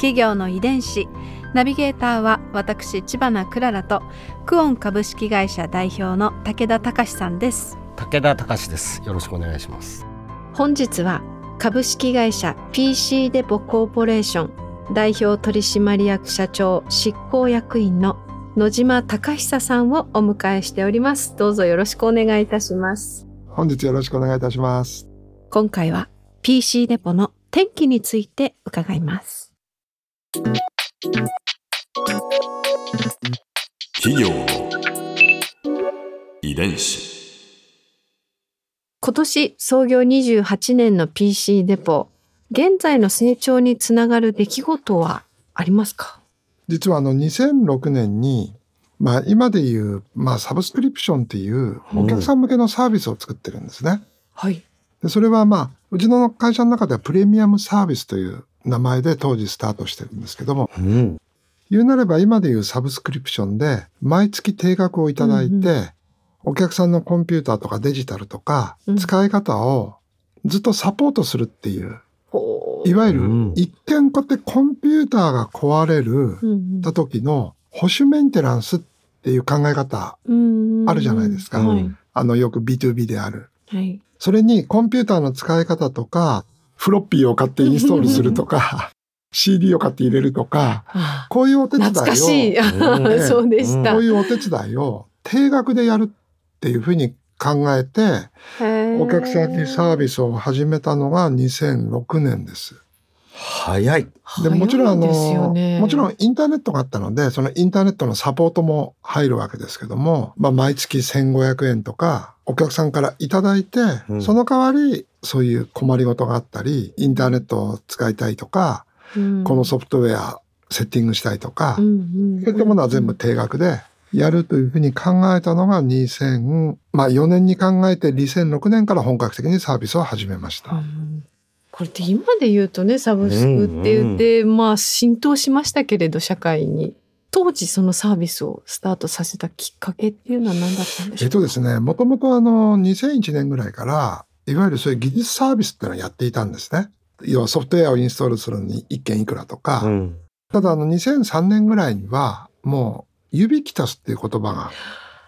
企業の遺伝子。ナビゲーターは私千葉なクララとクオン株式会社代表の武田隆さんです。武田隆です。よろしくお願いします。本日は株式会社 PC デポコーポレーション代表取締役社長執行役員の野島隆久さんをお迎えしております。どうぞよろしくお願いいたします。本日よろしくお願いいたします。今回は PC デポの天気について伺います企業の遺伝子。今年創業28年の PC デポ現在の成長につながる出来事はありますか？実はあの2006年に、まあ今でいう、まあサブスクリプションっていうお客さん向けのサービスを作ってるんですね。はいでそれはまあ、うちの会社の中ではプレミアムサービスという名前で当時スタートしてるんですけども、うん。言うなれば今でいうサブスクリプションで毎月定額をいただいて、うんうお客さんのコンピューターとかデジタルとかうん。使い方をずっとサポートするっていう、ほいわゆるうん。一見こうやってコンピューターが壊れるううん。た時の保守メンテナンスっていう考え方、うんあるじゃないですか。はい。あのよく B2B である。はい。それにコンピューターの使い方とか、フロッピーを買ってインストールするとか、CD を買って入れるとか、あこういうお手伝いを、懐かしい。うんそうでした。こういうお手伝いを定額でやるっていうふうに考えて、お客さんにサービスを始めたのが2006年です。早い。でもちろんあの、もちろんインターネットがあったので、そのインターネットのサポートも入るわけですけども、まあ毎月1500円とかお客さんからいただいて、うん。その代わりそういう困りごとがあったり、インターネットを使いたいとか、うん。このソフトウェアセッティングしたいとか、そういったものは全部定額でやるというふうに考えたのが2000、まあ4年に考えて2006年から本格的にサービスを始めました。うんこれって今で言うとねサブスクって言って、まあ浸透しましたけれど社会に。当時そのサービスをスタートさせたきっかけっていうのは何だったんでしょうか？えっとですね、もともとあの2001年ぐらいから、いわゆるそういう技術サービスっていうのをやっていたんですね。要はソフトウェアをインストールするのに1件いくらとか、うん。ただあの2003年ぐらいにはもうユビキタスっていう言葉が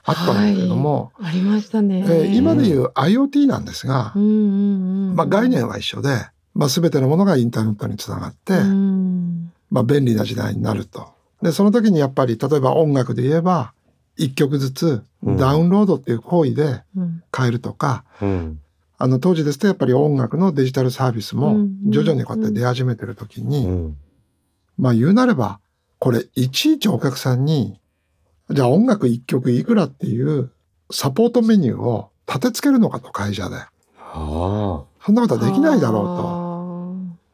あったんだけれども、ありましたね、えー今でいう IoT なんですがう、んうんうん。まあ、概念は一緒で、まあ、全てのものがインターネットにつながって、うん。まあ、便利な時代になると。で、その時にやっぱり、例えば音楽で言えば、一曲ずつうん。ダウンロードっていう行為でうん。変えるとか、うん。あの当時ですとやっぱり音楽のデジタルサービスもうん。徐々にこうやって出始めてる時に、うん。まあ言うなれば、これいちいちお客さんに、じゃあ音楽一曲いくらっていうサポートメニューを立て付けるのかと会社で。あ。そんなことはできないだろうと。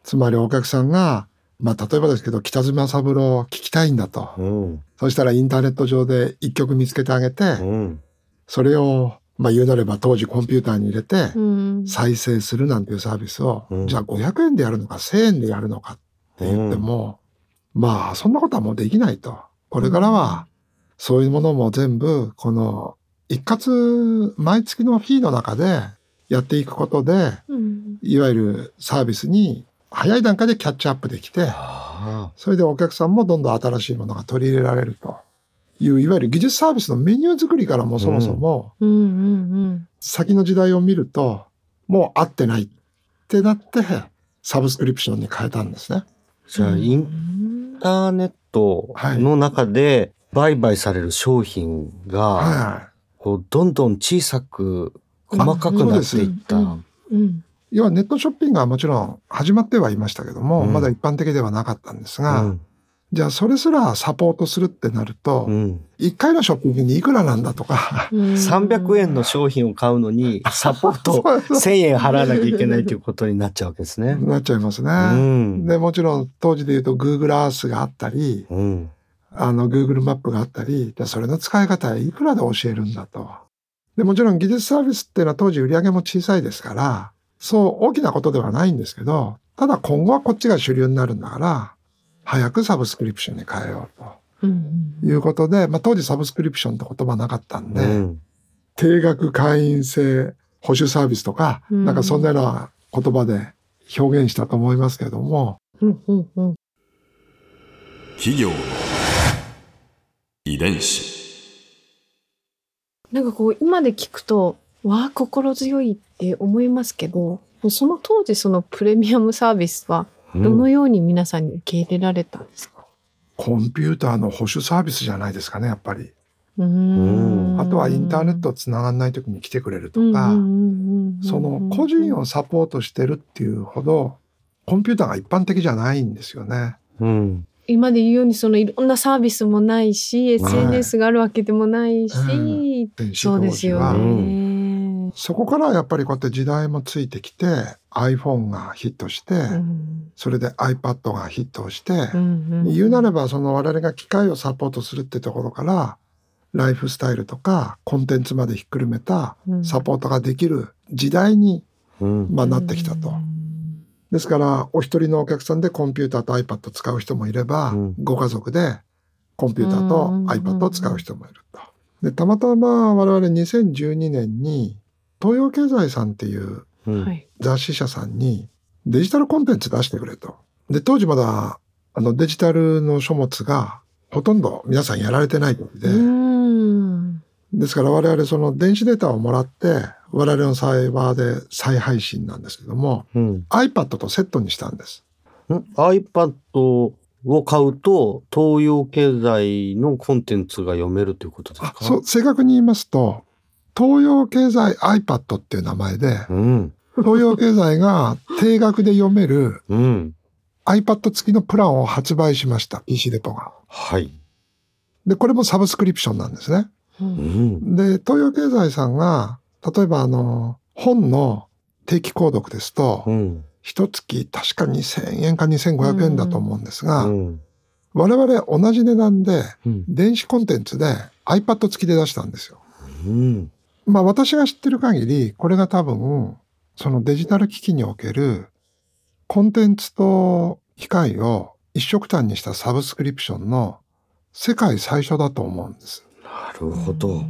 とつまりお客さんが、まあ例えばですけど、北島三郎を聞きたいんだと。あ。うん。そしたらインターネット上で一曲見つけてあげて、うん。それを、まあ言うなれば当時コンピューターに入れてうん。再生するなんていうサービスを、うん。じゃあ500円でやるのか1000円でやるのかって言っても、まあそんなことはもうできないと。これからはそういうものも全部この一括毎月のフィーの中でやっていくことで、うん。いわゆるサービスに早い段階でキャッチアップできて、あそれでお客さんもどんどん新しいものが取り入れられるという、いわゆる技術サービスのメニュー作りからもそもそも先の時代を見ると、もう合ってないってなって、サブスクリプションに変えたんですね。じゃあインンターネットの中で売買される商品がはこうどんどん小さく細かくなっていった。要はネットショッピングはもちろん始まってはいましたけども、うんまだ一般的ではなかったんですが、うんじゃあそれすらサポートするってなると、うん。1回のショッピングにいくらなんだとか、300円の商品を買うのに、サポートそうそう1000円払わなきゃいけないということになっちゃうわけですね。なっちゃいますね。うん。で、もちろん当時で言うと Google Earth があったり、うん。あの Google マップがあったり、でそれの使い方はいくらで教えるんだと。で、もちろん技術サービスっていうのは当時売り上げも小さいですから、そう大きなことではないんですけど、ただ今後はこっちが主流になるんだから、早くサブスクリプションに変えよううんということで、まあ当時サブスクリプションって言葉なかったんで、うん。定額会員制保守サービスとか、うん。なんかそんなような言葉で表現したと思いますけれども、うんうんうん。企業の遺伝子。なんかこう今で聞くとわあ心強いって思いますけどその当時そのプレミアムサービスはどのように皆さんに受け入れられたんですか、コンピューターの保守サービスじゃないですかね、やっぱり。うーん。あとはインターネットつながんない時に来てくれるとか、その個人をサポートしてるっていうほど、コンピューターが一般的じゃないんですよね。うん。今で言うようにそのいろんなサービスもないしはい。SNS があるわけでもないし、そうですよね。そこからやっぱりこうやって時代もついてきて、iPhone がヒットして、うんそれで iPad がヒットして、うん言うなればその我々が機械をサポートするってところからライフスタイルとかコンテンツまでひっくるめたうんサポートができる時代に、うん。まあ、なってきたと。ですからお一人のお客さんでコンピューターと iPad 使う人もいれば、うんご家族でコンピューターとうん iPad を使う人もいると。でたまたま我々2012年に東洋経済さんっていう。雑誌社さんにデジタルコンテンツ出してくれと。で、当時まだあのデジタルの書物がほとんど皆さんやられてない時で、うんですから我々その電子データをもらって我々のサイバーで再配信なんですけどもうん。iPad とセットにしたんです。ん？iPad を買うと、東洋経済のコンテンツが読めるということですか？あそう、正確に言いますと、東洋経済 iPad っていう名前で、うん。東洋経済が定額で読めるうん。iPad 付きのプランを発売しました。PC デポが。はい。で、これもサブスクリプションなんですね。ううんん。で、東洋経済さんが、例えばあの、本の定期購読ですとう、ん。一月確か2000円か2500円だと思うんですが、うん。我々同じ値段でうん。電子コンテンツで iPad 付きで出したんですよ。うん。まあ私が知ってる限り、これが多分、そのデジタル機器におけるコンテンツと機械を一色単にしたサブスクリプションの世界最初だと思うんです。なるほど。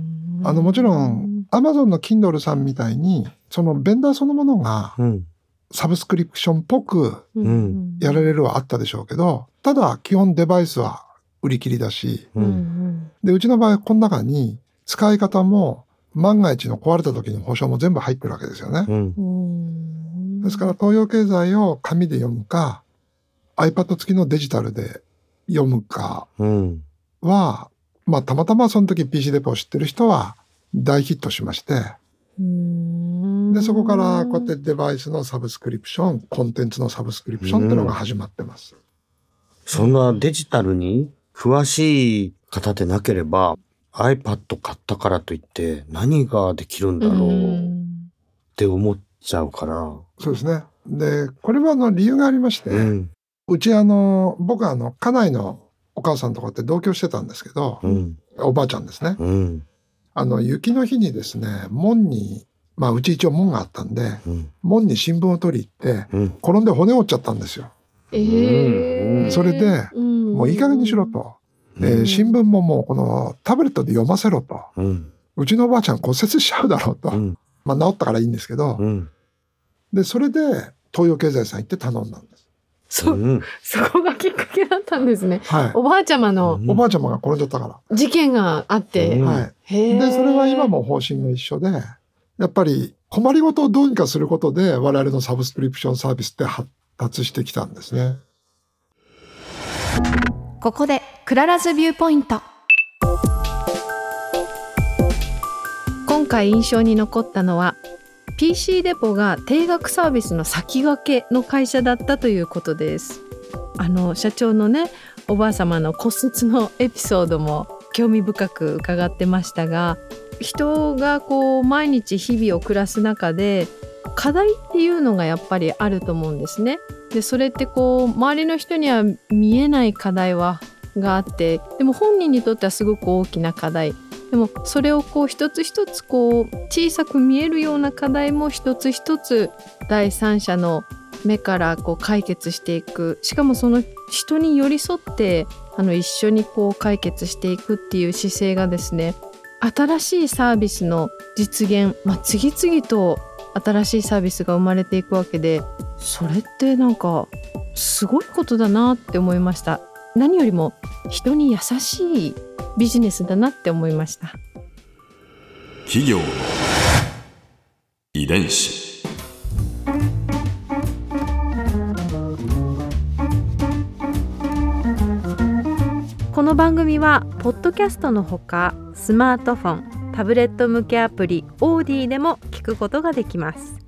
あのもちろん Amazon の Kindle さんみたいに、そのベンダーそのものがうん。サブスクリプションっぽくんやられるはあったでしょうけど、ただ基本デバイスは売り切りだし、う。うんんで、うちの場合この中に使い方も万が一の壊れた時の保証も全部入ってるわけですよね。うん。うんですから東洋経済を紙で読むか iPad 付きのデジタルで読むかうん。は、まあたまたまその時 PC デポを知ってる人は大ヒットしまして、うんで、そこからこうやってデバイスのサブスクリプション、コンテンツのサブスクリプションっていうのが始まってます。そんなデジタルに詳しい方でなければ、iPad 買ったからといって何ができるんだろうって思っちゃうから。そうですね。で、これはあの理由がありまして、う。うんちあの、僕はあの、家内のお母さんとかって同居してたんですけど、うん。おばあちゃんですね。うん。あの、雪の日にですね、門に、まあ、うち一応門があったんで、うん。門に新聞を取り行って、うん。転んで骨折っちゃったんですよ。ええそれでもういい加減にしろと。で、新聞ももうこのタブレットで読ませろと。うん。うちのおばあちゃん骨折しちゃうだろうと。うん。まあ治ったからいいんですけど、うん。で、それで東洋経済さん行って頼んだんです。そうん。そこがきっかけだったんですねはい。おばあちゃまのうんおばあちゃまが転んじゃったか事件があって、うんら。はい。で、それは今も方針が一緒で、やっぱり困りごとをどうにかすることで我々のサブスクリプションサービスって発達してきたんですね。ここで Clara's viewpoint 今回印象に残ったのは PC デポが定額サービスの先駆けの会社だったということですあの社長のねおばあ様の骨折のエピソードも興味深く伺ってましたが人がこう毎日日々を暮らす中で課題っていうのがやっぱりあると思うんですね。でそれってこう周りの人には見えない課題はがあってでも本人にとってはすごく大きな課題。でもそれをこう一つ一つこう小さく見えるような課題も一つ一つ第三者の目からこう解決していく。しかもその人に寄り添ってあの一緒にこう解決していくっていう姿勢がですね新しいサービスの実現、まあ、次々と新しいサービスが生まれていくわけでそれってなんかすごいことだなって思いました。何よりも人に優しいビジネスだなって思いました。企業の遺伝子。この番組はポッドキャストのほかスマートフォンタブレット向けアプリオーディでも聞くことができます